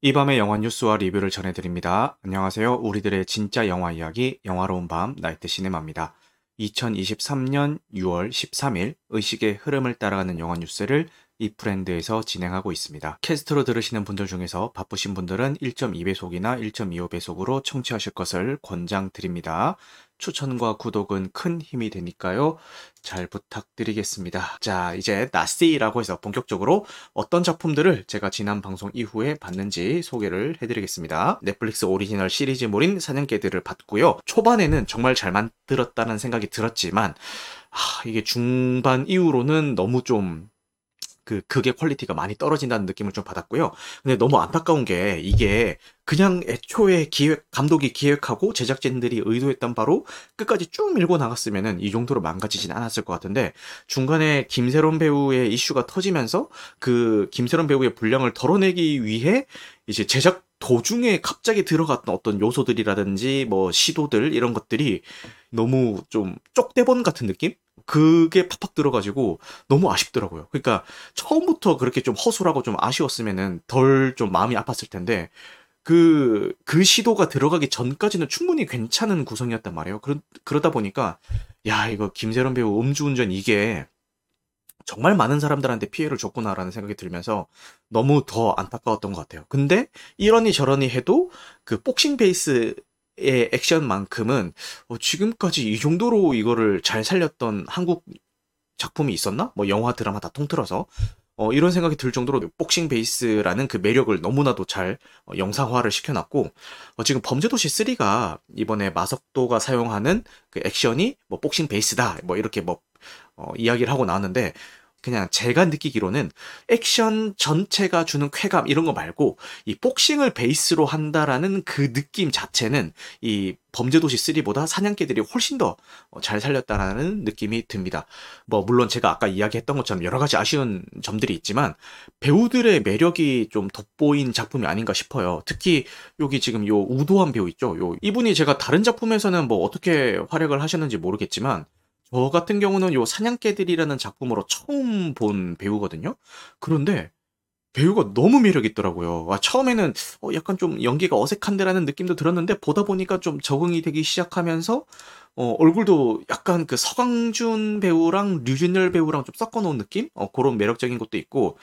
이 밤의 영화 뉴스와 리뷰를 전해드립니다. 안녕하세요. 우리들의 진짜 영화 이야기, 영화로운 밤, 나이트 시네마입니다. 2023년 6월 13일 의식의 흐름을 따라가는 영화 뉴스를 이 브랜드에서 진행하고 있습니다. 캐스트로 들으시는 분들 중에서 바쁘신 분들은 1.2배속이나 1.25배속으로 청취하실 것을 권장드립니다. 추천과 구독은 큰 힘이 되니까요. 잘 부탁드리겠습니다. 자, 이제 나스티라고 해서 본격적으로 어떤 작품들을 제가 지난 방송 이후에 봤는지 소개를 해드리겠습니다. 넷플릭스 오리지널 시리즈물인 사냥개들을 봤고요. 초반에는 정말 잘 만들었다는 생각이 들었지만, 아, 이게 중반 이후로는 너무 좀 그 극의 quality가 많이 떨어진다는 느낌을 좀 받았고요. 근데 너무 안타까운 게 이게 그냥 애초에 기획 감독이 기획하고 제작진들이 의도했던 바로 끝까지 쭉 밀고 나갔으면은 이 정도로 망가지진 않았을 것 같은데 중간에 김세론 배우의 이슈가 터지면서 그 김세론 배우의 분량을 덜어내기 위해 이제 제작 도중에 갑자기 들어갔던 어떤 요소들이라든지 뭐 시도들 이런 것들이 너무 좀 쪽대본 같은 느낌? 그게 팍팍 들어가지고 너무 아쉽더라고요. 그러니까 처음부터 그렇게 좀 허술하고 좀 아쉬웠으면은 덜 좀 마음이 아팠을 텐데 그, 그 시도가 들어가기 전까지는 충분히 괜찮은 구성이었단 말이에요. 그러, 그러다 보니까, 야, 이거 김세론 배우 음주운전 이게 정말 많은 사람들한테 피해를 줬구나라는 생각이 들면서 너무 더 안타까웠던 것 같아요. 근데 이러니 저러니 해도 그 복싱 베이스 의 액션만큼은 어, 지금까지 이 정도로 이거를 잘 살렸던 한국 작품이 있었나? 뭐 영화 드라마 다 통틀어서 어, 이런 생각이 들 정도로 복싱 베이스라는 그 매력을 너무나도 잘 어, 영상화를 시켜놨고 어, 지금 범죄도시 3가 이번에 마석도가 사용하는 그 액션이 뭐 복싱 베이스다 뭐 이렇게 뭐 어, 이야기를 하고 나왔는데 그냥 제가 느끼기로는 액션 전체가 주는 쾌감 이런 거 말고 이 복싱을 베이스로 한다라는 그 느낌 자체는 이 범죄도시 3보다 사냥개들이 훨씬 더 잘 살렸다라는 느낌이 듭니다. 뭐 물론 제가 아까 이야기했던 것처럼 여러 가지 아쉬운 점들이 있지만 배우들의 매력이 좀 돋보인 작품이 아닌가 싶어요. 특히 여기 지금 요 우도한 배우 있죠. 요 이분이 제가 다른 작품에서는 뭐 어떻게 활약을 하셨는지 모르겠지만 저 같은 경우는 요 사냥개들이라는 작품으로 처음 본 배우거든요. 그런데 배우가 너무 매력 있더라고요. 아, 처음에는 어, 약간 좀 연기가 어색한데라는 느낌도 들었는데 보다 보니까 좀 적응이 되기 시작하면서 어, 얼굴도 약간 그 서강준 배우랑 류준열 배우랑 좀 섞어놓은 느낌? 어, 그런 매력적인 것도 있고,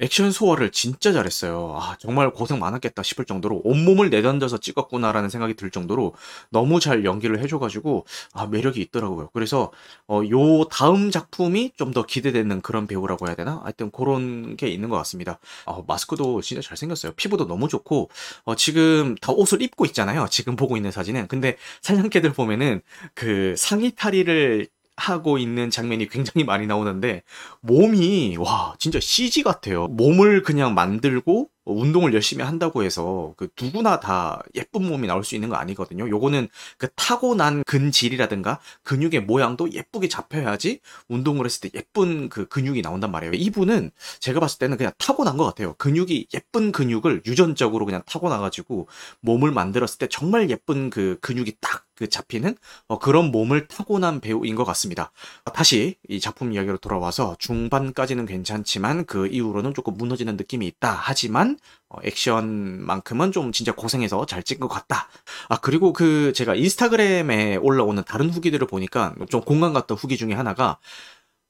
액션 소화를 진짜 잘했어요. 아, 정말 고생 많았겠다 싶을 정도로 온몸을 내던져서 찍었구나라는 생각이 들 정도로 너무 잘 연기를 해줘가지고, 아, 매력이 있더라고요. 그래서, 어, 요 다음 작품이 좀 더 기대되는 그런 배우라고 해야 되나? 하여튼 그런 게 있는 것 같습니다. 어, 마스크도 진짜 잘생겼어요. 피부도 너무 좋고, 어, 지금 다 옷을 입고 있잖아요. 지금 보고 있는 사진은. 근데 사냥개들 보면은 그 상의 탈의를 하고 있는 장면이 굉장히 많이 나오는데 몸이 와 진짜 CG 같아요. 몸을 그냥 만들고 운동을 열심히 한다고 해서 그 누구나 다 예쁜 몸이 나올 수 있는 거 아니거든요. 요거는 그 타고난 근질이라든가 근육의 모양도 예쁘게 잡혀야지 운동을 했을 때 예쁜 그 근육이 나온단 말이에요. 이분은 제가 봤을 때는 그냥 타고난 것 같아요. 근육이 예쁜 근육을 유전적으로 그냥 타고나가지고 몸을 만들었을 때 정말 예쁜 그 근육이 딱 그 잡히는 어, 그런 몸을 타고난 배우인 것 같습니다. 다시 이 작품 이야기로 돌아와서 중반까지는 괜찮지만 그 이후로는 조금 무너지는 느낌이 있다. 하지만 어, 액션만큼은 좀 진짜 고생해서 잘 찍은 것 같다. 아, 그리고 그 제가 인스타그램에 올라오는 다른 후기들을 보니까 좀 공감 갔던 후기 중에 하나가,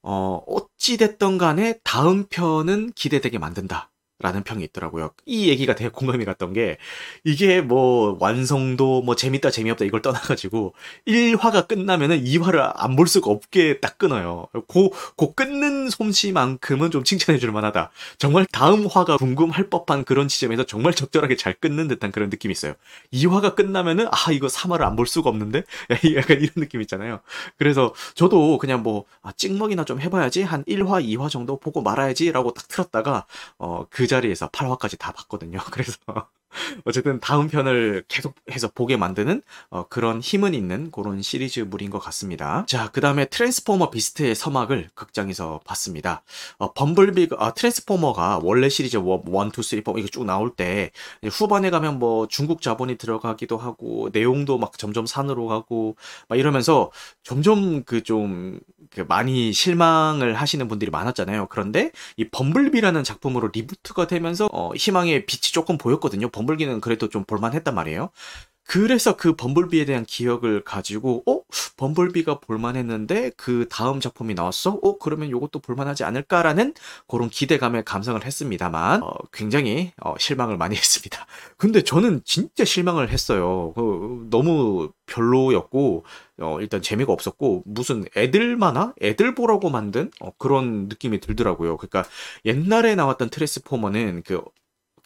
어, 어찌 됐던 간에 다음 편은 기대되게 만든다. 라는 평이 있더라고요. 이 얘기가 되게 공감이 갔던 게 이게 뭐 완성도 뭐 재밌다 재미없다 이걸 떠나가지고 1화가 끝나면은 2화를 안 볼 수가 없게 딱 끊어요. 고, 고 끊는 솜씨만큼은 좀 칭찬해 줄 만하다. 정말 다음 화가 궁금할 법한 그런 지점에서 정말 적절하게 잘 끊는 듯한 그런 느낌이 있어요. 2화가 끝나면은 아 이거 3화를 안 볼 수가 없는데 약간 이런 느낌 있잖아요. 그래서 저도 그냥 뭐 아, 찍먹이나 좀 해봐야지 한 1화 2화 정도 보고 말아야지라고 딱 틀었다가 어그 자리에서 8화까지 다 봤거든요. 그래서 어쨌든 다음 편을 계속해서 보게 만드는 어, 그런 힘은 있는 그런 시리즈물인 것 같습니다. 자, 그 다음에 트랜스포머 비스트의 서막을 극장에서 봤습니다. 어, 범블비가, 아, 트랜스포머가 원래 시리즈 1, 2, 3, 4 이게 쭉 나올 때 후반에 가면 뭐 중국 자본이 들어가기도 하고 내용도 막 점점 산으로 가고 막 이러면서 점점 그좀 그 많이 실망을 하시는 분들이 많았잖아요. 그런데 이 범블비라는 작품으로 리부트가 되면서 어, 희망의 빛이 조금 보였거든요. 범블비는 그래도 좀 볼만했단 말이에요. 그래서 그 범블비에 대한 기억을 가지고 어 범블비가 볼만했는데 그 다음 작품이 나왔어 어 그러면 이것도 볼만하지 않을까라는 그런 기대감에 감상을 했습니다만 어, 굉장히 어, 실망을 많이 했습니다. 근데 저는 진짜 실망을 했어요. 그, 너무 별로였고 어, 일단 재미가 없었고 무슨 애들 만화 애들 보라고 만든 어, 그런 느낌이 들더라고요. 그러니까 옛날에 나왔던 트랜스포머는 그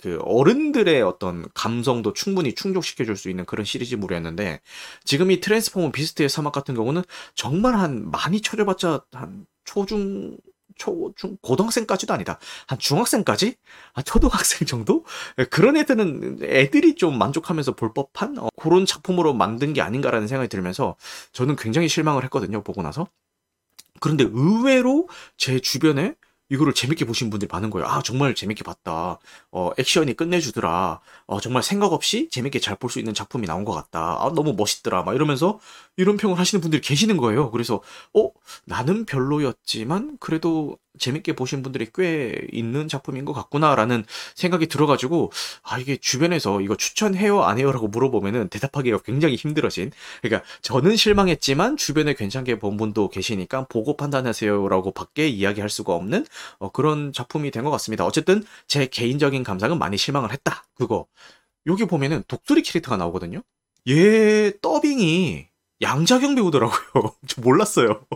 그 어른들의 어떤 감성도 충분히 충족시켜 줄 수 있는 그런 시리즈물이었는데 지금 이 트랜스포머 비스트의 사막 같은 경우는 정말 한 많이 쳐려봤자 한 초중 초, 중, 고등학생까지도 아니다. 한 중학생까지? 한 초등학생 정도? 예, 그런 애들은 애들이 좀 만족하면서 볼 법한 어, 그런 작품으로 만든 게 아닌가라는 생각이 들면서 저는 굉장히 실망을 했거든요. 보고 나서. 그런데 의외로 제 주변에 이거를 재밌게 보신 분들이 많은 거예요. 아, 정말 재밌게 봤다. 어, 액션이 끝내주더라. 어, 정말 생각 없이 재밌게 잘 볼 수 있는 작품이 나온 것 같다. 아, 너무 멋있더라. 막 이러면서 이런 평을 하시는 분들이 계시는 거예요. 그래서, 어, 나는 별로였지만, 그래도 재밌게 보신 분들이 꽤 있는 작품인 것 같구나라는 생각이 들어가지고 아 이게 주변에서 이거 추천해요 안 해요라고 물어보면은 대답하기가 굉장히 힘들어진 그러니까 저는 실망했지만 주변에 괜찮게 본 분도 계시니까 보고 판단하세요라고 밖에 이야기할 수가 없는 어, 그런 작품이 된 것 같습니다. 어쨌든 제 개인적인 감상은 많이 실망을 했다. 그거 여기 보면은 독수리 캐릭터가 나오거든요. 얘 더빙이 양자경 배우더라고요. 저 몰랐어요.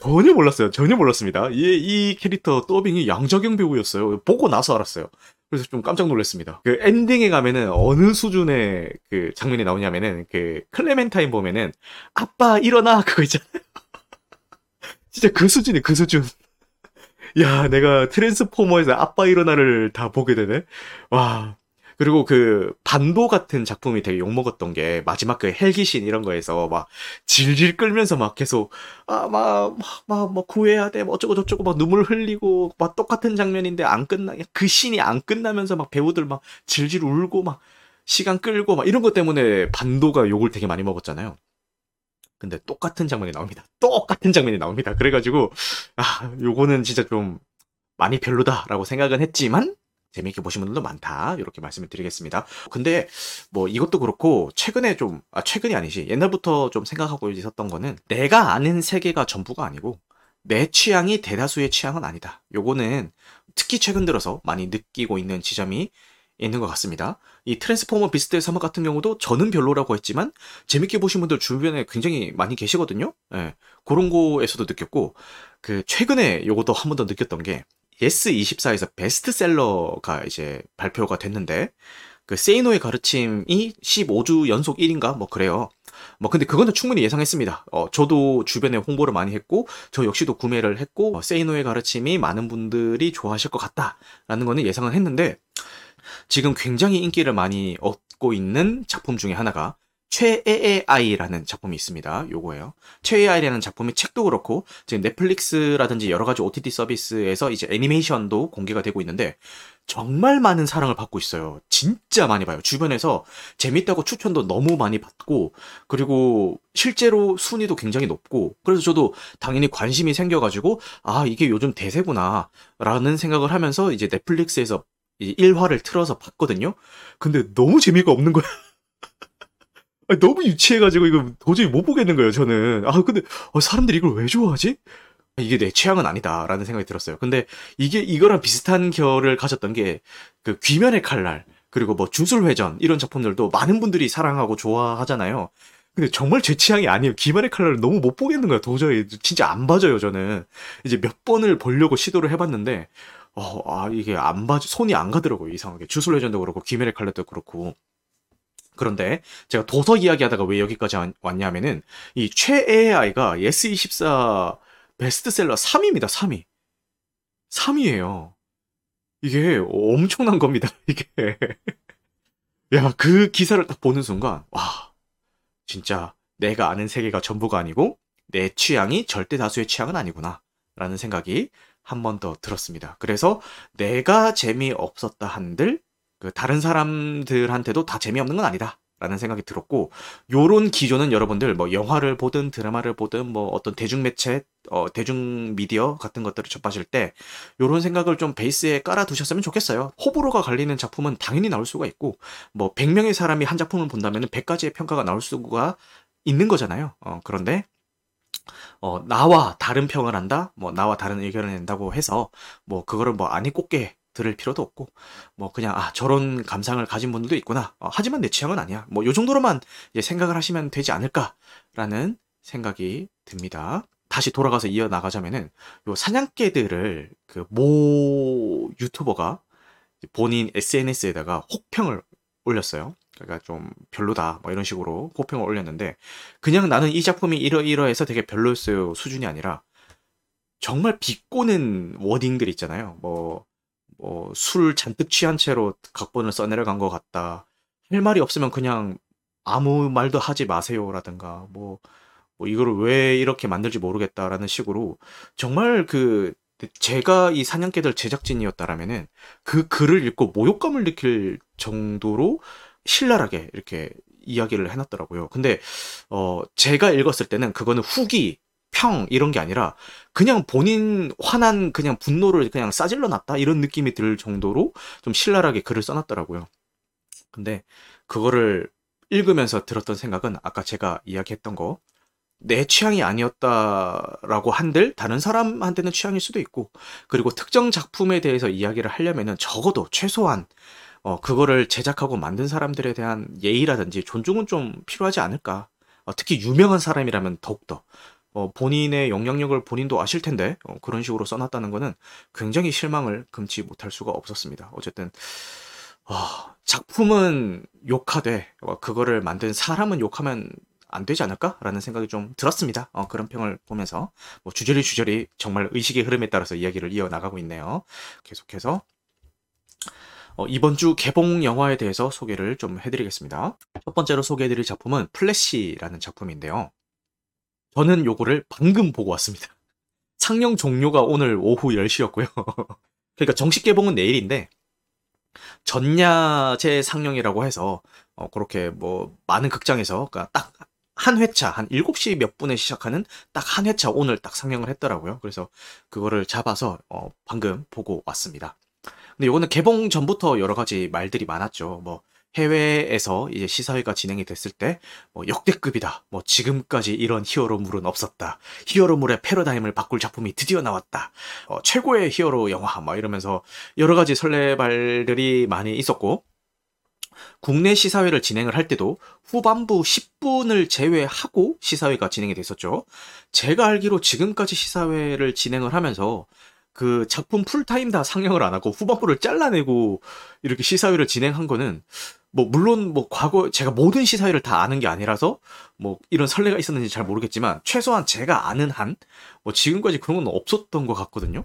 전혀 몰랐어요. 전혀 몰랐습니다. 이, 이 캐릭터 더빙이 양자경 배우였어요. 보고 나서 알았어요. 그래서 좀 깜짝 놀랐습니다. 그 엔딩에 가면은 어느 수준의 그 장면이 나오냐면은 그 클레멘타인 보면은 아빠 일어나 그거 있잖아요. 진짜 그 수준이 그 수준. 야, 내가 트랜스포머에서 아빠 일어나를 다 보게 되네. 와, 그리고 그 반도 같은 작품이 되게 욕먹었던 게 마지막 그 헬기신 이런 거에서 막 질질 끌면서 막 계속 아 막 막막 뭐 구해야 돼 뭐 어쩌고 저쩌고 막 눈물 흘리고 막 똑같은 장면인데 안 끝나 그 신이 안 끝나면서 막 배우들 막 질질 울고 막 시간 끌고 막 이런 것 때문에 반도가 욕을 되게 많이 먹었잖아요. 근데 똑같은 장면이 나옵니다. 똑같은 장면이 나옵니다. 그래가지고 아 요거는 진짜 좀 많이 별로다라고 생각은 했지만 재미있게 보신 분들도 많다. 이렇게 말씀을 드리겠습니다. 근데 뭐 이것도 그렇고 최근에 좀, 아, 최근이 아니지. 옛날부터 좀 생각하고 있었던 거는 내가 아는 세계가 전부가 아니고 내 취향이 대다수의 취향은 아니다. 요거는 특히 최근 들어서 많이 느끼고 있는 지점이 있는 것 같습니다. 이 트랜스포머 비스트의 서막 같은 경우도 저는 별로라고 했지만 재밌게 보신 분들 주변에 굉장히 많이 계시거든요. 예. 그런 거에서도 느꼈고 그 최근에 요것도 한 번 더 느꼈던 게 예스24에서 베스트셀러가 이제 발표가 됐는데 그 세이노의 가르침이 15주 연속 1위인가 뭐 그래요. 뭐 근데 그거는 충분히 예상했습니다. 어 저도 주변에 홍보를 많이 했고 저 역시도 구매를 했고 어, 세이노의 가르침이 많은 분들이 좋아하실 것 같다라는 거는 예상을 했는데 지금 굉장히 인기를 많이 얻고 있는 작품 중에 하나가 최애의 아이라는 작품이 있습니다. 요거예요. 최애의 아이라는 작품이 책도 그렇고 지금 넷플릭스라든지 여러 가지 OTT 서비스에서 이제 애니메이션도 공개가 되고 있는데 정말 많은 사랑을 받고 있어요. 진짜 많이 봐요. 주변에서 재밌다고 추천도 너무 많이 받고 그리고 실제로 순위도 굉장히 높고 그래서 저도 당연히 관심이 생겨가지고 아 이게 요즘 대세구나라는 생각을 하면서 이제 넷플릭스에서 1화를 틀어서 봤거든요. 근데 너무 재미가 없는 거야. 너무 유치해가지고 이거 도저히 못 보겠는 거예요, 저는. 아, 근데 어, 사람들이 이걸 왜 좋아하지? 이게 내 취향은 아니다라는 생각이 들었어요. 근데 이게 이거랑 비슷한 결을 가졌던 게 그 귀면의 칼날 그리고 뭐 주술회전 이런 작품들도 많은 분들이 사랑하고 좋아하잖아요. 근데 정말 제 취향이 아니에요. 귀면의 칼날을 너무 못 보겠는 거야. 도저히 진짜 안 봐줘요. 저는 이제 몇 번을 보려고 시도를 해봤는데 어, 아 이게 안 봐, 손이 안 가더라고요. 이상하게 주술회전도 그렇고 귀멸의 칼날도 그렇고. 그런데 제가 도서 이야기하다가 왜 여기까지 왔냐면은 이 아이가 예스24 베스트셀러 3위입니다. 3위. 3위예요. 이게 엄청난 겁니다. 이게 야, 그 기사를 딱 보는 순간, 와, 진짜 내가 아는 세계가 전부가 아니고 내 취향이 절대 다수의 취향은 아니구나. 라는 생각이 한 번 더 들었습니다. 그래서 내가 재미없었다 한들 그 다른 사람들한테도 다 재미없는 건 아니다. 라는 생각이 들었고 요런 기조는 여러분들 뭐 영화를 보든 드라마를 보든 뭐 어떤 대중 매체 어 대중 미디어 같은 것들을 접하실 때 요런 생각을 좀 베이스에 깔아 두셨으면 좋겠어요. 호불호가 갈리는 작품은 당연히 나올 수가 있고 뭐 100명의 사람이 한 작품을 본다면 100가지의 평가가 나올 수가 있는 거잖아요. 어 그런데 어 나와 다른 평을 한다. 뭐 나와 다른 의견을 낸다고 해서 뭐 그거를 뭐 아니 꼽게 들을 필요도 없고 뭐 그냥 아 저런 감상을 가진 분들도 있구나. 어, 하지만 내 취향은 아니야. 뭐 요 정도로만 생각을 하시면 되지 않을까라는 생각이 듭니다. 다시 돌아가서 이어 나가자면은 요 사냥개들을 그 모 유튜버가 본인 SNS에다가 혹평을 올렸어요. 그러니까 좀 별로다 뭐 이런 식으로 혹평을 올렸는데 그냥 나는 이 작품이 이러이러해서 되게 별로였어요 수준이 아니라 정말 비꼬는 워딩들 있잖아요. 뭐 뭐 술 잔뜩 취한 채로 각본을 써내려간 것 같다. 할 말이 없으면 그냥 아무 말도 하지 마세요라든가 뭐, 뭐 이거를 왜 이렇게 만들지 모르겠다라는 식으로 정말 그 제가 이 사냥개들 제작진이었다라면은 그 글을 읽고 모욕감을 느낄 정도로 신랄하게 이렇게 이야기를 해놨더라고요. 근데 어 제가 읽었을 때는 그거는 후기 평 이런 게 아니라 그냥 본인 화난 그냥 분노를 그냥 싸질러 놨다 이런 느낌이 들 정도로 좀 신랄하게 글을 써놨더라고요. 근데 그거를 읽으면서 들었던 생각은 아까 제가 이야기했던 거 내 취향이 아니었다라고 한들 다른 사람한테는 취향일 수도 있고 그리고 특정 작품에 대해서 이야기를 하려면은 적어도 최소한 어 그거를 제작하고 만든 사람들에 대한 예의라든지 존중은 좀 필요하지 않을까. 어 특히 유명한 사람이라면 더욱더 어, 본인의 영향력을 본인도 아실 텐데 어, 그런 식으로 써놨다는 거는 굉장히 실망을 금치 못할 수가 없었습니다. 어쨌든 어, 작품은 욕하되 어, 그거를 만든 사람은 욕하면 안 되지 않을까라는 생각이 좀 들었습니다. 어, 그런 평을 보면서 뭐 주저리 주저리 정말 의식의 흐름에 따라서 이야기를 이어 나가고 있네요. 계속해서 어, 이번 주 개봉 영화에 대해서 소개를 좀 해드리겠습니다. 첫 번째로 소개해드릴 작품은 플래시라는 작품인데요. 저는 요거를 방금 보고 왔습니다. 상영 종료가 오늘 오후 10시였고요. 그러니까 정식 개봉은 내일인데 전야제 상영이라고 해서 어, 그렇게 뭐 많은 극장에서 그러니까 딱 한 회차 한 7시 몇 분에 시작하는 딱 한 회차 오늘 딱 상영을 했더라고요. 그래서 그거를 잡아서 어, 방금 보고 왔습니다. 근데 이거는 개봉 전부터 여러 가지 말들이 많았죠. 뭐 해외에서 이제 시사회가 진행이 됐을 때 뭐 역대급이다. 뭐 지금까지 이런 히어로물은 없었다. 히어로물의 패러다임을 바꿀 작품이 드디어 나왔다. 어, 최고의 히어로 영화 막 이러면서 여러 가지 설레발들이 많이 있었고 국내 시사회를 진행을 할 때도 후반부 10분을 제외하고 시사회가 진행이 됐었죠. 제가 알기로 지금까지 시사회를 진행을 하면서 그 작품 풀타임 다 상영을 안 하고 후반부를 잘라내고 이렇게 시사회를 진행한 거는 뭐 물론 뭐 과거 제가 모든 시사회를 다 아는 게 아니라서 뭐 이런 설레가 있었는지 잘 모르겠지만 최소한 제가 아는 한 뭐 지금까지 그런 건 없었던 것 같거든요.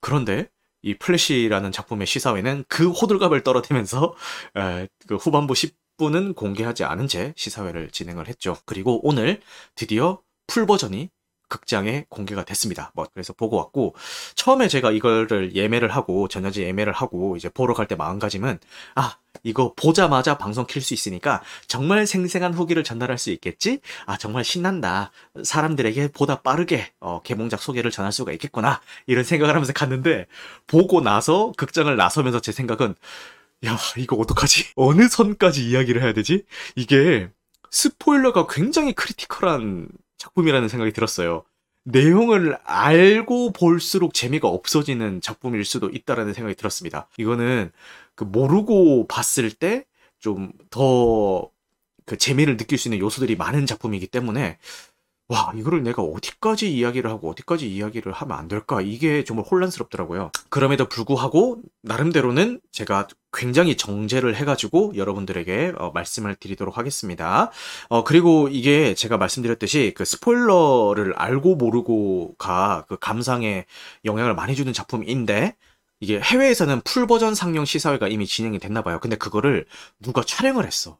그런데 이 플래시라는 작품의 시사회는 그 호들갑을 떨어대면서 에, 그 후반부 10분은 공개하지 않은 채 시사회를 진행을 했죠. 그리고 오늘 드디어 full 버전이 극장에 공개가 됐습니다. 뭐 그래서 보고 왔고 처음에 제가 이거를 예매를 하고 전자지 예매를 하고 이제 보러 갈 때 마음가짐은 아 이거 보자마자 방송 킬 수 있으니까 정말 생생한 후기를 전달할 수 있겠지? 아 정말 신난다. 사람들에게 보다 빠르게 어, 개봉작 소개를 전할 수가 있겠구나 이런 생각을 하면서 갔는데 보고 나서 극장을 나서면서 제 생각은 야 이거 어떡하지? 어느 선까지 이야기를 해야 되지? 이게 스포일러가 굉장히 크리티컬한 작품이라는 생각이 들었어요. 내용을 알고 볼수록 재미가 없어지는 작품일 수도 있다라는 생각이 들었습니다. 이거는 그 모르고 봤을 때 좀 더 그 재미를 느낄 수 있는 요소들이 많은 작품이기 때문에 와, 이거를 내가 어디까지 이야기를 하고 어디까지 이야기를 하면 안 될까? 이게 정말 혼란스럽더라고요. 그럼에도 불구하고, 나름대로는 제가 굉장히 정제를 해가지고 여러분들에게 어, 말씀을 드리도록 하겠습니다. 어, 그리고 이게 제가 말씀드렸듯이 그 스포일러를 알고 모르고가 그 감상에 영향을 많이 주는 작품인데, 이게 해외에서는 풀 버전 상영 시사회가 이미 진행이 됐나 봐요. 근데 그거를 누가 촬영을 했어.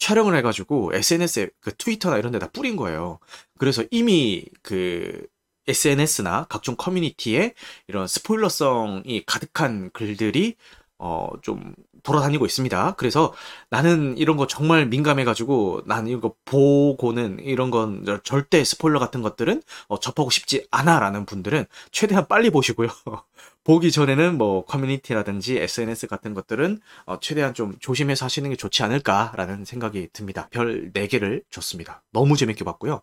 촬영을 해가지고 SNS에 그 트위터나 이런 데다 뿌린 거예요. 그래서 이미 그 SNS나 각종 커뮤니티에 이런 스포일러성이 가득한 글들이 어, 좀 돌아다니고 있습니다. 그래서 나는 이런 거 정말 민감해가지고 난 이거 보고는 이런 건 절대 스포일러 같은 것들은 어, 접하고 싶지 않아라는 분들은 최대한 빨리 보시고요. 보기 전에는 뭐 커뮤니티라든지 SNS 같은 것들은 어, 최대한 좀 조심해서 하시는 게 좋지 않을까라는 생각이 듭니다. 별 4개를 줬습니다. 너무 재밌게 봤고요.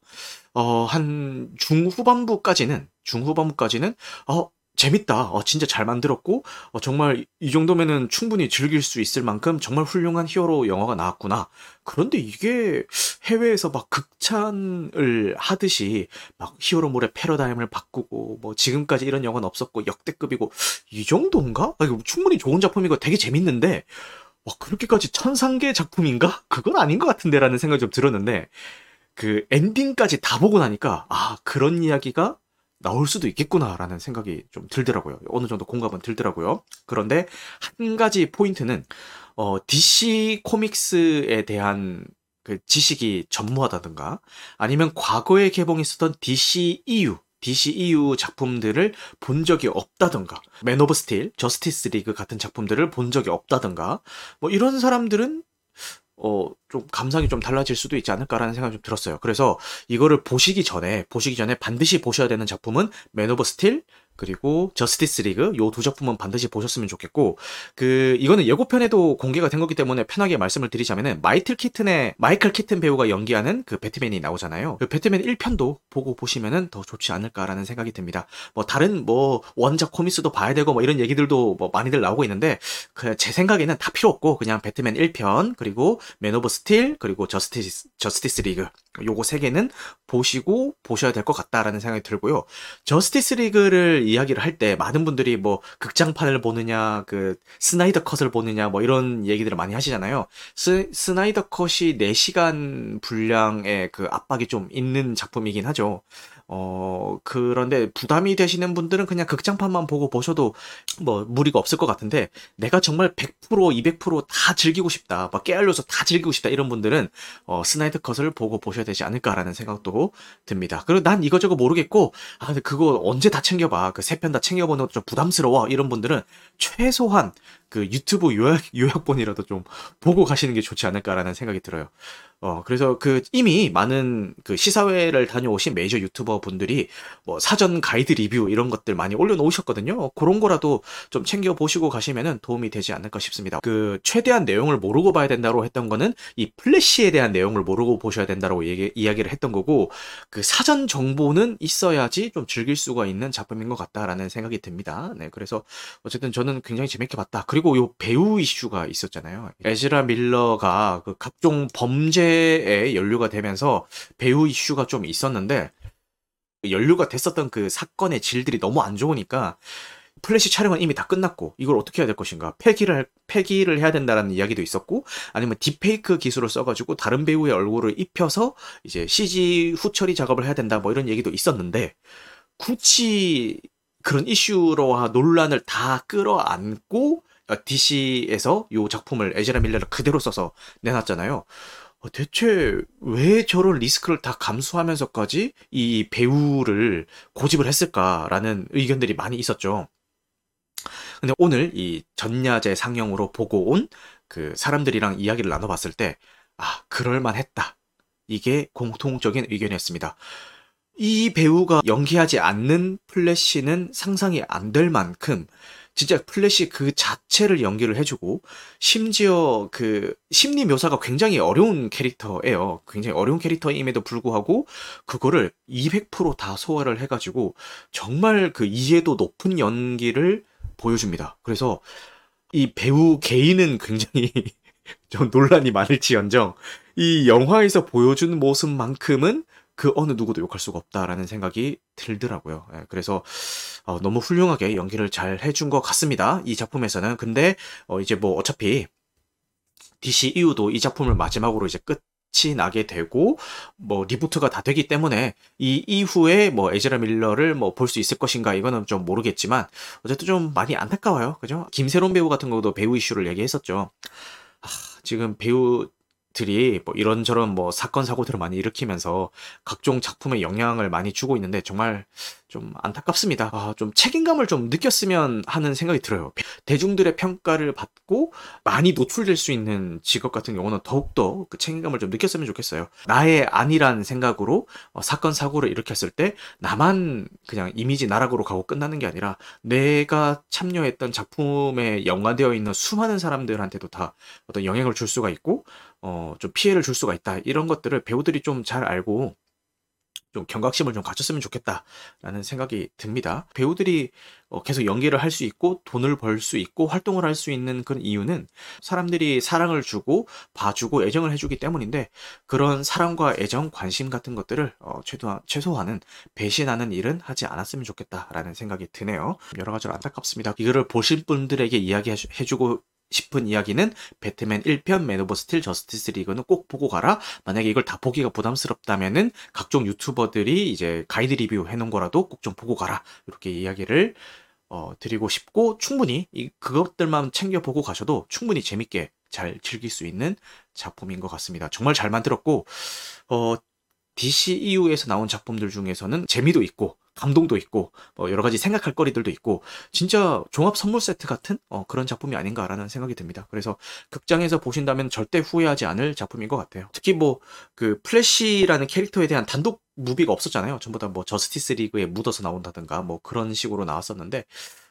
어, 한 중후반부까지는 중후반부까지는 어, 재밌다. 어, 진짜 잘 만들었고, 어, 정말 이 정도면은 충분히 즐길 수 있을 만큼 정말 훌륭한 히어로 영화가 나왔구나. 그런데 이게 해외에서 막 극찬을 하듯이 막 히어로물의 패러다임을 바꾸고, 뭐 지금까지 이런 영화는 없었고 역대급이고, 이 정도인가? 아, 이거 충분히 좋은 작품이고 되게 재밌는데, 와, 그렇게까지 천상계 작품인가? 그건 아닌 것 같은데라는 생각이 좀 들었는데, 그 엔딩까지 다 보고 나니까, 아, 그런 이야기가 나올 수도 있겠구나라는 생각이 좀 들더라고요. 어느 정도 공감은 들더라고요. 그런데 한 가지 포인트는 어, DC 코믹스에 대한 그 지식이 전무하다든가 아니면 과거에 개봉했었던 DC EU DC EU 작품들을 본 적이 없다던가 맨 오브 스틸, 저스티스 리그 같은 작품들을 본 적이 없다던가 뭐 이런 사람들은 어, 좀 감상이 좀 달라질 수도 있지 않을까라는 생각이 좀 들었어요. 그래서 이거를 보시기 전에, 보시기 전에 반드시 보셔야 되는 작품은 맨 오브 스틸, 그리고 저스티스 리그 요 두 작품은 반드시 보셨으면 좋겠고 그 이거는 예고편에도 공개가 된 거기 때문에 편하게 말씀을 드리자면은 마이틀 키튼의 마이클 키튼 배우가 연기하는 그 배트맨이 나오잖아요. 그 배트맨 1편도 보고 보시면은 더 좋지 않을까라는 생각이 듭니다. 뭐 다른 뭐 원작 comics도 봐야 되고 뭐 이런 얘기들도 뭐 많이들 나오고 있는데 그 제 생각에는 다 필요 없고 그냥 배트맨 1편 그리고 맨 오브 스틸 그리고 저스티스 저스티스 리그 요거 세 개는 보시고 보셔야 될 것 같다라는 생각이 들고요. 저스티스 리그를 이야기를 할 때 많은 분들이 뭐 극장판을 보느냐, 그 스나이더 컷을 보느냐, 뭐 이런 얘기들을 많이 하시잖아요. 스, 스나이더 컷이 4시간 분량의 그 압박이 좀 있는 작품이긴 하죠. 어, 그런데 부담이 되시는 분들은 그냥 극장판만 보고 보셔도 뭐 무리가 없을 것 같은데 내가 정말 100% 200%다 즐기고 싶다. 막 깨알려서 다 즐기고 싶다. 이런 분들은 어, 스나이더 컷을 보고 보셔야 되지 않을까라는 생각도 듭니다. 그리고 난 이거저거 모르겠고 아, 근데 그거 언제 다 챙겨봐. 그 세 편 다 챙겨보는 것도 좀 부담스러워. 이런 분들은 최소한 그 유튜브 요약, 요약본이라도 좀 보고 가시는 게 좋지 않을까라는 생각이 들어요. 어, 그래서 그 이미 많은 그 시사회를 다녀오신 메이저 유튜버 분들이 뭐 사전 가이드 리뷰 이런 것들 많이 올려놓으셨거든요. 그런 거라도 좀 챙겨보시고 가시면은 도움이 되지 않을까 싶습니다. 그 최대한 내용을 모르고 봐야 된다고 했던 거는 이 플래시에 대한 내용을 모르고 보셔야 된다고 얘기, 이야기를 했던 거고 그 사전 정보는 있어야지 좀 즐길 수가 있는 작품인 것 같다라는 생각이 듭니다. 네, 그래서 어쨌든 저는 굉장히 재밌게 봤다. 그리고 요 배우 이슈가 있었잖아요. 에즈라 밀러가 그 각종 범죄에 연루가 되면서 배우 이슈가 좀 있었는데 연루가 됐었던 그 사건의 질들이 너무 안 좋으니까 플래시 촬영은 이미 다 끝났고 이걸 어떻게 해야 될 것인가 폐기를 폐기를 해야 된다라는 이야기도 있었고 아니면 딥페이크 기술을 써가지고 다른 배우의 얼굴을 입혀서 이제 CG 후처리 작업을 해야 된다 뭐 이런 얘기도 있었는데 굳이 그런 이슈와 논란을 다 끌어안고 DC에서 이 작품을 에즈라 밀러를 그대로 써서 내놨잖아요. 어, 대체 왜 저런 리스크를 다 감수하면서까지 이 배우를 고집을 했을까라는 의견들이 많이 있었죠. 근데 오늘 이 전야제 상영으로 보고 온 그 사람들이랑 이야기를 나눠봤을 때, 아, 그럴만 했다. 이게 공통적인 의견이었습니다. 이 배우가 연기하지 않는 플래시는 상상이 안 될 만큼 진짜 플래시 그 자체를 연기를 해주고 심지어 그 심리 묘사가 굉장히 어려운 캐릭터예요. 굉장히 어려운 캐릭터임에도 불구하고 그거를 200%다 소화를 해가지고 정말 그 이해도 높은 연기를 보여줍니다. 그래서 이 배우 개인은 굉장히 좀 논란이 많을지언정 이 영화에서 보여준 모습만큼은 그 어느 누구도 욕할 수가 없다라는 생각이 들더라고요. 예, 그래서 어, 너무 훌륭하게 연기를 잘 해준 것 같습니다. 이 작품에서는 근데 어, 이제 뭐 어차피 DC 이후도 이 작품을 마지막으로 이제 끝 끝이 나게 되고 뭐 리부트가 다 되기 때문에 이 이후에 뭐 에즈라 밀러를 뭐 볼 수 있을 것인가 이거는 좀 모르겠지만 어쨌든 좀 많이 안타까워요. 그죠? 김세론 배우 같은 경우도 배우 이슈를 얘기했었죠. 아, 지금 배우 들이 뭐 이런저런 뭐 사건 사고들을 많이 일으키면서 각종 작품에 영향을 많이 주고 있는데 정말 좀 안타깝습니다. 아, 좀 책임감을 좀 느꼈으면 하는 생각이 들어요. 대중들의 평가를 받고 많이 노출될 수 있는 직업 같은 경우는 더욱더 그 책임감을 좀 느꼈으면 좋겠어요. 나의 아니란 생각으로 어, 사건 사고를 일으켰을 때 나만 그냥 이미지 나락으로 가고 끝나는 게 아니라 내가 참여했던 작품에 연관되어 있는 수많은 사람들한테도 다 어떤 영향을 줄 수가 있고 어, 좀 피해를 줄 수가 있다. 이런 것들을 배우들이 좀 잘 알고 좀 경각심을 좀 가졌으면 좋겠다라는 생각이 듭니다. 배우들이 어, 계속 연기를 할 수 있고 돈을 벌 수 있고 활동을 할 수 있는 그런 이유는 사람들이 사랑을 주고 봐주고 애정을 해주기 때문인데 그런 사랑과 애정, 관심 같은 것들을 어, 최소한, 최소한은 배신하는 일은 하지 않았으면 좋겠다라는 생각이 드네요. 여러 가지로 안타깝습니다. 이거를 보신 분들에게 이야기해주고 싶은 이야기는 배트맨 1편 맨 오브 스틸 저스티스 리그는 꼭 보고 가라. 만약에 이걸 다 보기가 부담스럽다면은 각종 유튜버들이 이제 가이드 리뷰 해놓은 거라도 꼭 좀 보고 가라. 이렇게 이야기를 어, 드리고 싶고 충분히 이 그것들만 챙겨 보고 가셔도 충분히 재밌게 잘 즐길 수 있는 작품인 것 같습니다. 정말 잘 만들었고 어, DCEU에서 나온 작품들 중에서는 재미도 있고 감동도 있고 뭐 여러 가지 생각할 거리들도 있고 진짜 종합 선물 세트 같은 어, 그런 작품이 아닌가라는 생각이 듭니다. 그래서 극장에서 보신다면 절대 후회하지 않을 작품인 것 같아요. 특히 뭐 그 플래시라는 캐릭터에 대한 단독 무비가 없었잖아요. 전부 다 뭐 저스티스 리그에 묻어서 나온다든가 뭐 그런 식으로 나왔었는데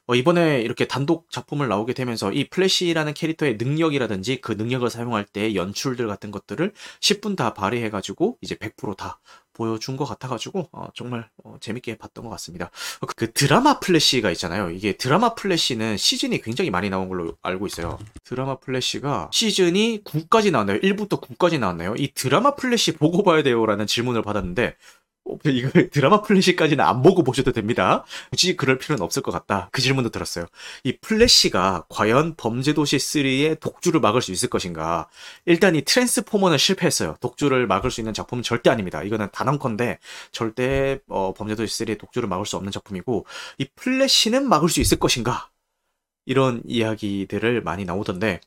어, 이번에 이렇게 단독 작품을 나오게 되면서 이 플래시라는 캐릭터의 능력이라든지 그 능력을 사용할 때 연출들 같은 것들을 10분 다 발휘해가지고 이제 100%다 보여준 것 같아가지고 어, 정말 어, 재밌게 봤던 것 같습니다. 어, 그 드라마 플래시가 있잖아요. 이게 드라마 플래시는 시즌이 굉장히 많이 나온 걸로 알고 있어요. 드라마 플래시가 시즌이 9까지 나왔나요? 1부터 9까지 나왔나요? 이 드라마 플래시 보고 봐야 돼요라는 질문을 받았는데 어, 이거 드라마 플래시까지는 안 보고 보셔도 됩니다. 굳이 그럴 필요는 없을 것 같다. 그 질문도 들었어요. 이 플래시가 과연 범죄도시 3의 독주를 막을 수 있을 것인가? 일단 이 트랜스포머는 실패했어요. 독주를 막을 수 있는 작품은 절대 아닙니다. 이거는 단언컨대 절대 어, 범죄도시 3의 독주를 막을 수 없는 작품이고 이 플래시는 막을 수 있을 것인가? 이런 이야기들을 많이 나오던데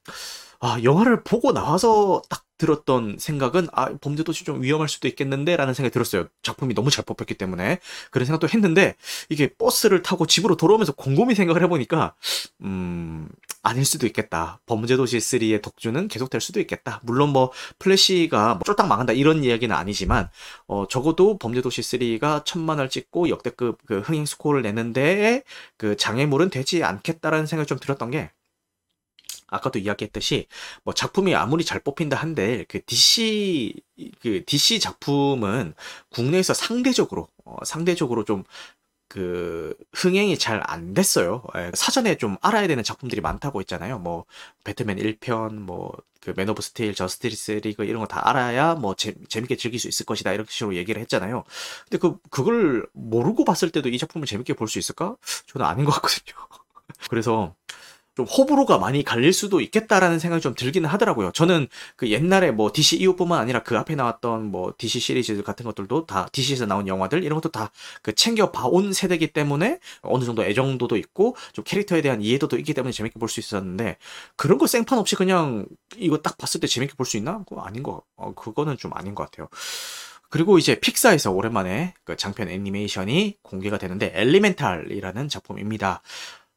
아, 영화를 보고 나와서 딱 들었던 생각은 아, 범죄 도시 좀 위험할 수도 있겠는데 라는 생각이 들었어요. 작품이 너무 잘 뽑혔기 때문에. 그런 생각도 했는데 이게 버스를 타고 집으로 돌아오면서 곰곰이 생각을 해보니까 음, 아닐 수도 있겠다. 범죄 도시 3의 독주는 계속될 수도 있겠다. 물론 뭐 플래시가 뭐 쫄딱 망한다 이런 이야기는 아니지만 어, 적어도 범죄 도시 3가 천만을 찍고 역대급 그 흥행 스코어를 내는데 그 장애물은 되지 않겠다라는 생각이 좀 들었던 게 아까도 이야기했듯이 뭐 작품이 아무리 잘 뽑힌다 한데 그 DC 그 DC 작품은 국내에서 상대적으로 어, 상대적으로 좀그 흥행이 잘 안 됐어요. 예, 사전에 좀 알아야 되는 작품들이 많다고 했잖아요. 뭐 배트맨 1편, 뭐그 맨 오브 스틸, 저스티스 리그 이런 거 다 알아야 뭐 재, 재밌게 즐길 수 있을 것이다 이렇게 식으로 얘기를 했잖아요. 근데 그 그걸 모르고 봤을 때도 이 작품을 재밌게 볼 수 있을까? 저는 아닌 것 같거든요. 그래서 좀 호불호가 많이 갈릴 수도 있겠다라는 생각이 좀 들기는 하더라고요. 저는 그 옛날에 뭐 DCEU뿐만 아니라 그 앞에 나왔던 뭐 DC 시리즈 같은 것들도 다 DC에서 나온 영화들 이런 것도 다 그 챙겨 봐온 세대기 때문에 어느 정도 애정도도 있고 좀 캐릭터에 대한 이해도도 있기 때문에 재밌게 볼 수 있었는데 그런 거 생판 없이 그냥 이거 딱 봤을 때 재밌게 볼 수 있나? 그거 아닌 거, 어, 그거는 좀 아닌 것 같아요. 그리고 이제 픽사에서 오랜만에 그 장편 애니메이션이 공개가 되는데 엘리멘탈이라는 작품입니다.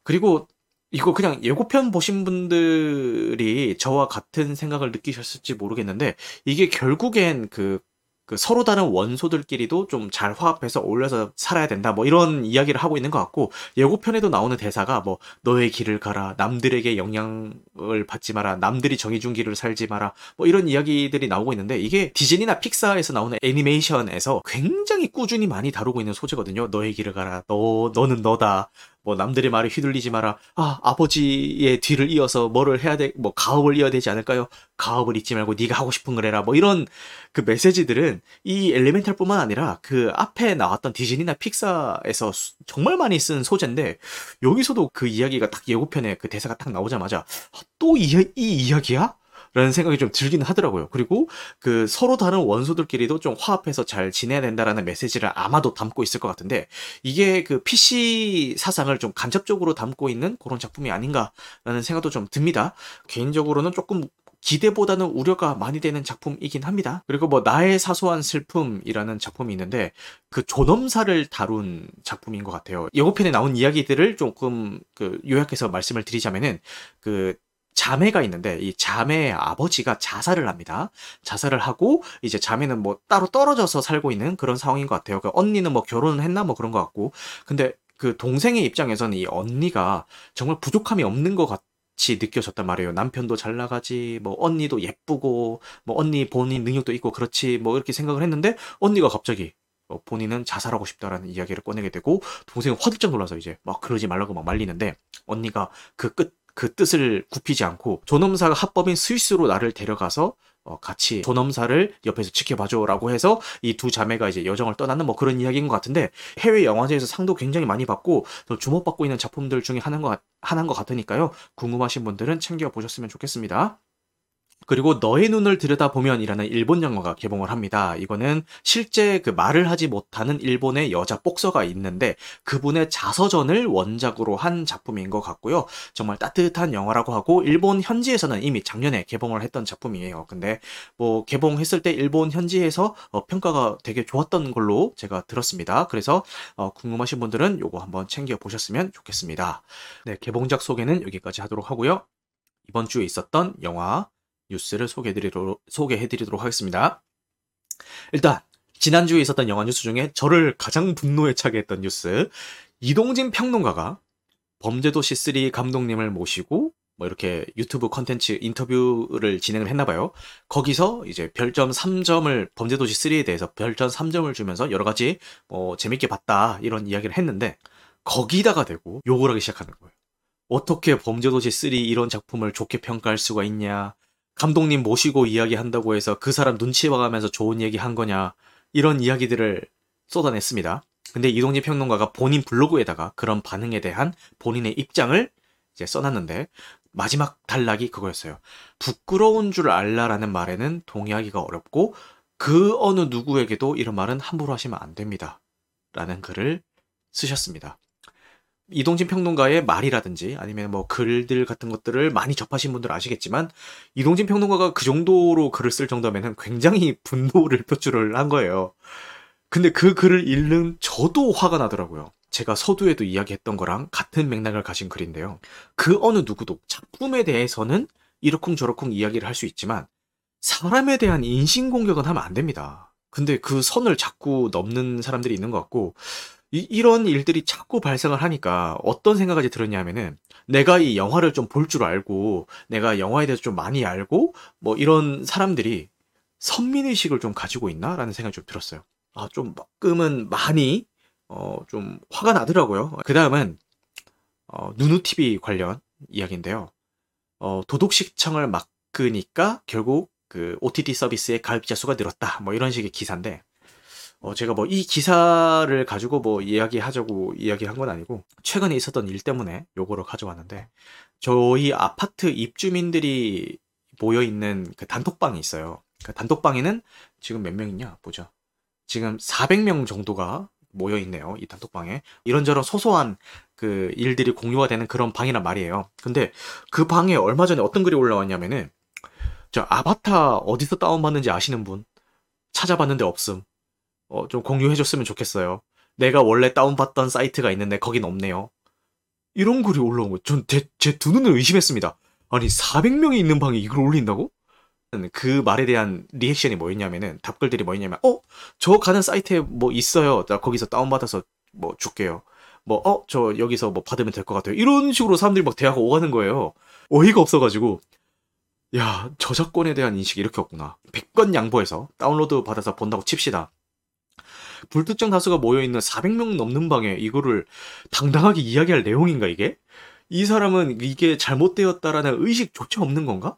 그리고 이거 그냥 예고편 보신 분들이 저와 같은 생각을 느끼셨을지 모르겠는데 이게 결국엔 그, 그 서로 다른 원소들끼리도 좀 잘 화합해서 어울려서 살아야 된다 뭐 이런 이야기를 하고 있는 것 같고 예고편에도 나오는 대사가 뭐 너의 길을 가라 남들에게 영향을 받지 마라 남들이 정해준 길을 살지 마라 뭐 이런 이야기들이 나오고 있는데 이게 디즈니나 픽사에서 나오는 애니메이션에서 굉장히 꾸준히 많이 다루고 있는 소재거든요. 너의 길을 가라. 너 너는 너다 뭐 남들의 말에 휘둘리지 마라. 아 아버지의 뒤를 이어서 뭐를 해야 돼? 뭐 가업을 이어야 되지 않을까요? 가업을 잊지 말고 네가 하고 싶은 걸 해라. 뭐 이런 그 메시지들은 이 엘리멘탈뿐만 아니라 그 앞에 나왔던 디즈니나 픽사에서 정말 많이 쓴 소재인데 여기서도 그 이야기가 딱 예고편에 그 대사가 딱 나오자마자 아, 또이 이 이야기야? 라는 생각이 좀 들기는 하더라고요. 그리고 그 서로 다른 원소들끼리도 좀 화합해서 잘 지내야 된다라는 메시지를 아마도 담고 있을 것 같은데 이게 그 PC 사상을 좀 간접적으로 담고 있는 그런 작품이 아닌가라는 생각도 좀 듭니다. 개인적으로는 조금 기대보다는 우려가 많이 되는 작품이긴 합니다. 그리고 뭐 나의 사소한 슬픔이라는 작품이 있는데 그 존엄사를 다룬 작품인 것 같아요. 예고편에 나온 이야기들을 조금 그 요약해서 말씀을 드리자면은 그 자매가 있는데 이 자매의 아버지가 자살을 합니다. 자살을 하고 이제 자매는 뭐 따로 떨어져서 살고 있는 그런 상황인 것 같아요. 그 언니는 뭐 결혼을 했나 뭐 그런 것 같고 근데 그 동생의 입장에서는 이 언니가 정말 부족함이 없는 것 같. 같이 느껴졌단 말이에요. 남편도 잘 나가지, 뭐 언니도 예쁘고, 뭐 언니 본인 능력도 있고 그렇지, 뭐 이렇게 생각을 했는데 언니가 갑자기 어, 본인은 자살하고 싶다라는 이야기를 꺼내게 되고 동생은 화들짝 놀라서 이제 막 그러지 말라고 막 말리는데 언니가 그 끝 그 뜻을 굽히지 않고 존엄사가 합법인 스위스로 나를 데려가서 어, 같이 존엄사를 옆에서 지켜봐줘라고 해서 이 두 자매가 이제 여정을 떠나는 뭐 그런 이야기인 것 같은데 해외 영화제에서 상도 굉장히 많이 받고 또 주목받고 있는 작품들 중에 하나인 것, 하나인 것 같으니까요. 궁금하신 분들은 챙겨 보셨으면 좋겠습니다. 그리고 너의 눈을 들여다보면이라는 일본 영화가 개봉을 합니다. 이거는 실제 그 말을 하지 못하는 일본의 여자 복서가 있는데 그분의 자서전을 원작으로 한 작품인 것 같고요. 정말 따뜻한 영화라고 하고 일본 현지에서는 이미 작년에 개봉을 했던 작품이에요. 근데 뭐 개봉했을 때 일본 현지에서 어, 평가가 되게 좋았던 걸로 제가 들었습니다. 그래서 어, 궁금하신 분들은 요거 한번 챙겨 보셨으면 좋겠습니다. 네, 개봉작 소개는 여기까지 하도록 하고요. 이번 주에 있었던 영화 뉴스를 소개해드리도록, 소개해드리도록 하겠습니다. 일단 지난주에 있었던 영화 뉴스 중에 저를 가장 분노에 차게 했던 뉴스 이동진 평론가가 범죄도시 3 감독님을 모시고 뭐 이렇게 유튜브 컨텐츠 인터뷰를 진행을 했나 봐요. 거기서 이제 별점 3점을 범죄도시 3에 대해서 별점 3점을 주면서 여러 가지 뭐 재밌게 봤다 이런 이야기를 했는데 거기다가 대고 욕을 하기 시작하는 거예요. 어떻게 범죄도시 3 이런 작품을 좋게 평가할 수가 있냐. 감독님 모시고 이야기한다고 해서 그 사람 눈치 봐가면서 좋은 얘기 한 거냐 이런 이야기들을 쏟아냈습니다. 근데 이동진 평론가가 본인 블로그에다가 그런 반응에 대한 본인의 입장을 이제 써놨는데 마지막 단락이 그거였어요. 부끄러운 줄 알라라는 말에는 동의하기가 어렵고 그 어느 누구에게도 이런 말은 함부로 하시면 안 됩니다. 라는 글을 쓰셨습니다. 이동진 평론가의 말이라든지 아니면 뭐 글들 같은 것들을 많이 접하신 분들 아시겠지만 이동진 평론가가 그 정도로 글을 쓸 정도면은 굉장히 분노를 표출을 한 거예요. 근데 그 글을 읽는 저도 화가 나더라고요. 제가 서두에도 이야기했던 거랑 같은 맥락을 가진 글인데요. 그 어느 누구도 작품에 대해서는 이러쿵저러쿵 이야기를 할 수 있지만 사람에 대한 인신공격은 하면 안 됩니다. 근데 그 선을 자꾸 넘는 사람들이 있는 것 같고 이, 런 일들이 자꾸 발생을 하니까 어떤 생각이 들었냐면은 내가 이 영화를 좀 볼 줄 알고 내가 영화에 대해서 좀 많이 알고 뭐 이런 사람들이 선민의식을 좀 가지고 있나라는 생각이 좀 들었어요. 아, 좀 가끔은 많이 어, 좀 화가 나더라고요. 그 다음은 어, 누누TV 관련 이야기인데요. 어, 도덕시청을 막으니까 결국 그 OTT 서비스의 가입자 수가 늘었다. 뭐 이런 식의 기사인데 어, 제가 뭐 이 기사를 가지고 뭐 이야기하자고 이야기한 건 아니고 최근에 있었던 일 때문에 요거를 가져왔는데 저희 아파트 입주민들이 모여 있는 그 단톡방이 있어요. 그 단톡방에는 지금 몇 명이냐 보자. 지금 400명 정도가 모여 있네요. 이 단톡방에 이런저런 소소한 그 일들이 공유가 되는 그런 방이란 말이에요. 근데 그 방에 얼마 전에 어떤 글이 올라왔냐면은 저 아바타 어디서 다운받는지 아시는 분 찾아봤는데 없음. 어, 좀 공유해줬으면 좋겠어요. 내가 원래 다운받던 사이트가 있는데 거긴 없네요. 이런 글이 올라온 거예요. 전제 제두 눈을 의심했습니다. 아니 400명이 있는 방에 이걸 올린다고? 그 말에 대한 리액션이 뭐였냐면은 답글들이 뭐였냐면 어? 저 가는 사이트에 뭐 있어요. 나 거기서 다운받아서 뭐 줄게요. 뭐 어? 저 여기서 뭐 받으면 될 것 같아요. 이런 식으로 사람들이 막 대화가 오가는 거예요. 어이가 없어가지고 야 저작권에 대한 인식이 이렇게 없구나. 100건 양보해서 다운로드 받아서 본다고 칩시다. 불특정 다수가 모여있는 400명 넘는 방에 이거를 당당하게 이야기할 내용인가 이게? 이 사람은 이게 잘못되었다라는 의식조차 없는 건가?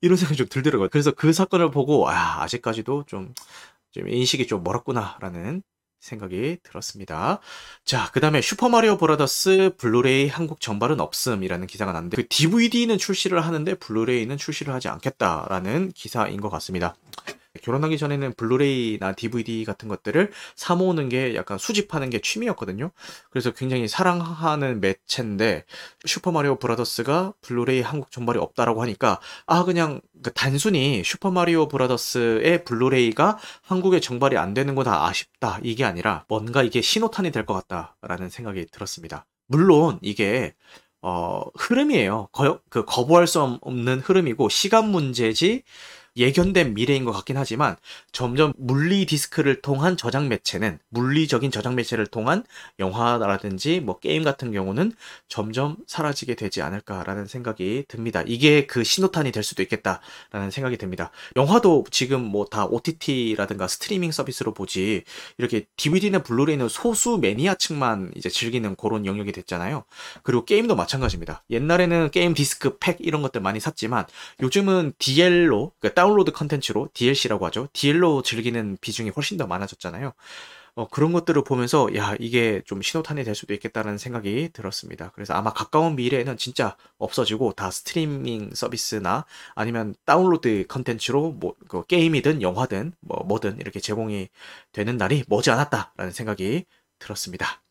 이런 생각이 좀 들더라고요. 그래서 그 사건을 보고 아 아직까지도 좀, 좀 인식이 좀 멀었구나라는 생각이 들었습니다. 자, 그 다음에 슈퍼마리오 브라더스 블루레이 한국 정발은 없음이라는 기사가 났는데 그 DVD는 출시를 하는데 블루레이는 출시를 하지 않겠다라는 기사인 것 같습니다. 결혼하기 전에는 블루레이나 DVD 같은 것들을 사 모으는 게 약간 수집하는 게 취미였거든요. 그래서 굉장히 사랑하는 매체인데 슈퍼마리오 브라더스가 블루레이 한국 정발이 없다라고 하니까 아 그냥 그 단순히 슈퍼마리오 브라더스의 블루레이가 한국에 정발이 안 되는 거 다 아쉽다 이게 아니라 뭔가 이게 신호탄이 될 것 같다라는 생각이 들었습니다. 물론 이게 어, 흐름이에요. 거, 그 거부할 수 없는 흐름이고 시간 문제지 예견된 미래인 것 같긴 하지만 점점 물리 디스크를 통한 저장 매체는 물리적인 저장 매체를 통한 영화라든지 뭐 게임 같은 경우는 점점 사라지게 되지 않을까라는 생각이 듭니다. 이게 그 신호탄이 될 수도 있겠다라는 생각이 듭니다. 영화도 지금 뭐 다 OTT라든가 스트리밍 서비스로 보지 이렇게 DVD나 블루레이는 소수 매니아층만 이제 즐기는 그런 영역이 됐잖아요. 그리고 게임도 마찬가지입니다. 옛날에는 게임 디스크 팩 이런 것들 많이 샀지만 요즘은 DL로 그러니까 다운 로드 컨텐츠로 DLC라고 하죠. DL로 즐기는 비중이 훨씬 더 많아졌잖아요. 어, 그런 것들을 보면서 야 이게 좀 신호탄이 될 수도 있겠다는 생각이 들었습니다. 그래서 아마 가까운 미래에는 진짜 없어지고 다 스트리밍 서비스나 아니면 다운로드 컨텐츠로 뭐 그 게임이든 영화든 뭐 뭐든 이렇게 제공이 되는 날이 머지 않았다라는 생각이 들었습니다.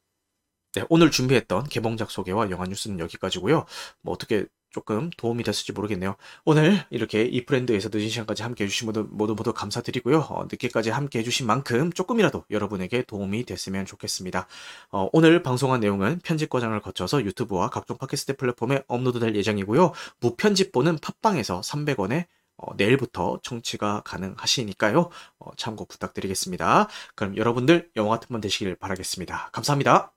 네, 오늘 준비했던 개봉작 소개와 영화 뉴스는 여기까지고요. 뭐 어떻게 조금 도움이 됐을지 모르겠네요. 오늘 이렇게 이 브랜드에서 늦은 시간까지 함께 해주신 모두 모두 모두 감사드리고요. 어, 늦게까지 함께 해주신 만큼 조금이라도 여러분에게 도움이 됐으면 좋겠습니다. 어, 오늘 방송한 내용은 편집 과정을 거쳐서 유튜브와 각종 팟캐스트 플랫폼에 업로드될 예정이고요. 무편집본은 팟빵에서 300원에 어, 내일부터 청취가 가능하시니까요. 어, 참고 부탁드리겠습니다. 그럼 여러분들 영화 같은 번 되시길 바라겠습니다. 감사합니다.